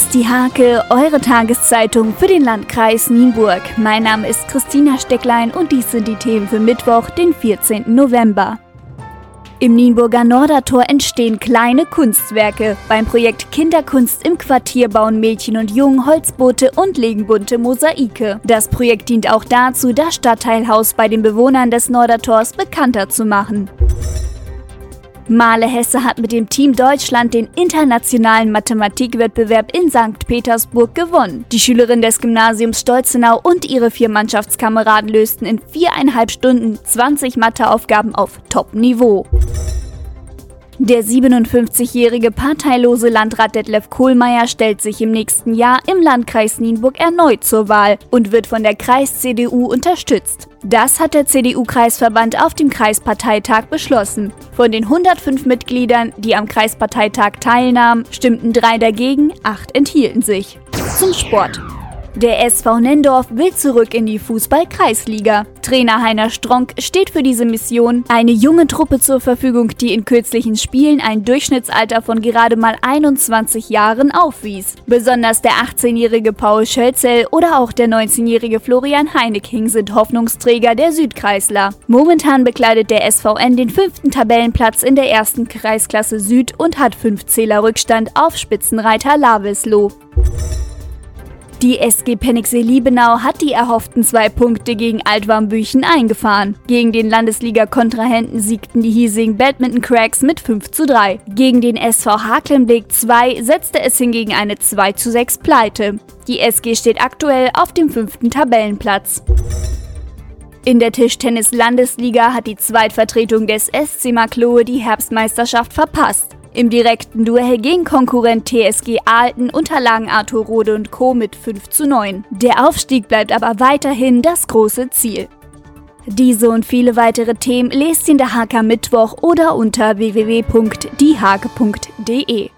ist die Hake, eure Tageszeitung für den Landkreis Nienburg. Mein Name ist Christina Stecklein und dies sind die Themen für Mittwoch, den 14. November. Im Nienburger Nordertor entstehen kleine Kunstwerke. Beim Projekt Kinderkunst im Quartier bauen Mädchen und Jungen Holzboote und legen bunte Mosaike. Das Projekt dient auch dazu, das Stadtteilhaus bei den Bewohnern des Nordertors bekannter zu machen. Male Hesse hat mit dem Team Deutschland den internationalen Mathematikwettbewerb in St. Petersburg gewonnen. Die Schülerin des Gymnasiums Stolzenau und ihre vier Mannschaftskameraden lösten in viereinhalb Stunden 20 Matheaufgaben auf Top-Niveau. Der 57-jährige parteilose Landrat Detlef Kohlmeier stellt sich im nächsten Jahr im Landkreis Nienburg erneut zur Wahl und wird von der Kreis-CDU unterstützt. Das hat der CDU-Kreisverband auf dem Kreisparteitag beschlossen. Von den 105 Mitgliedern, die am Kreisparteitag teilnahmen, stimmten drei dagegen, acht enthielten sich. Zum Sport. Der SV Nendorf will zurück in die Fußball-Kreisliga. Trainer Heiner Stronk steht für diese Mission eine junge Truppe zur Verfügung, die in kürzlichen Spielen ein Durchschnittsalter von gerade mal 21 Jahren aufwies. Besonders der 18-jährige Paul Schölzel oder auch der 19-jährige Florian Heineking sind Hoffnungsträger der Südkreisler. Momentan bekleidet der SVN den fünften Tabellenplatz in der ersten Kreisklasse Süd und hat fünf Zähler Rückstand auf Spitzenreiter Lavesloh. Die SG Penixee Liebenau hat die erhofften zwei Punkte gegen Altwarmbüchen eingefahren. Gegen den Landesliga-Kontrahenten siegten die hiesigen Badminton Cracks mit 5 zu 3. Gegen den SV Haklenbeek 2 setzte es hingegen eine 2 zu 6 Pleite. Die SG steht aktuell auf dem fünften Tabellenplatz. In der Tischtennis-Landesliga hat die Zweitvertretung des SC Maklohe die Herbstmeisterschaft verpasst. Im direkten Duell gegen Konkurrent TSG Ahlten unterlagen Arthur Rode und Co. mit 5 zu 9. Der Aufstieg bleibt aber weiterhin das große Ziel. Diese und viele weitere Themen lest in der Haker Mittwoch oder unter www.diehake.de.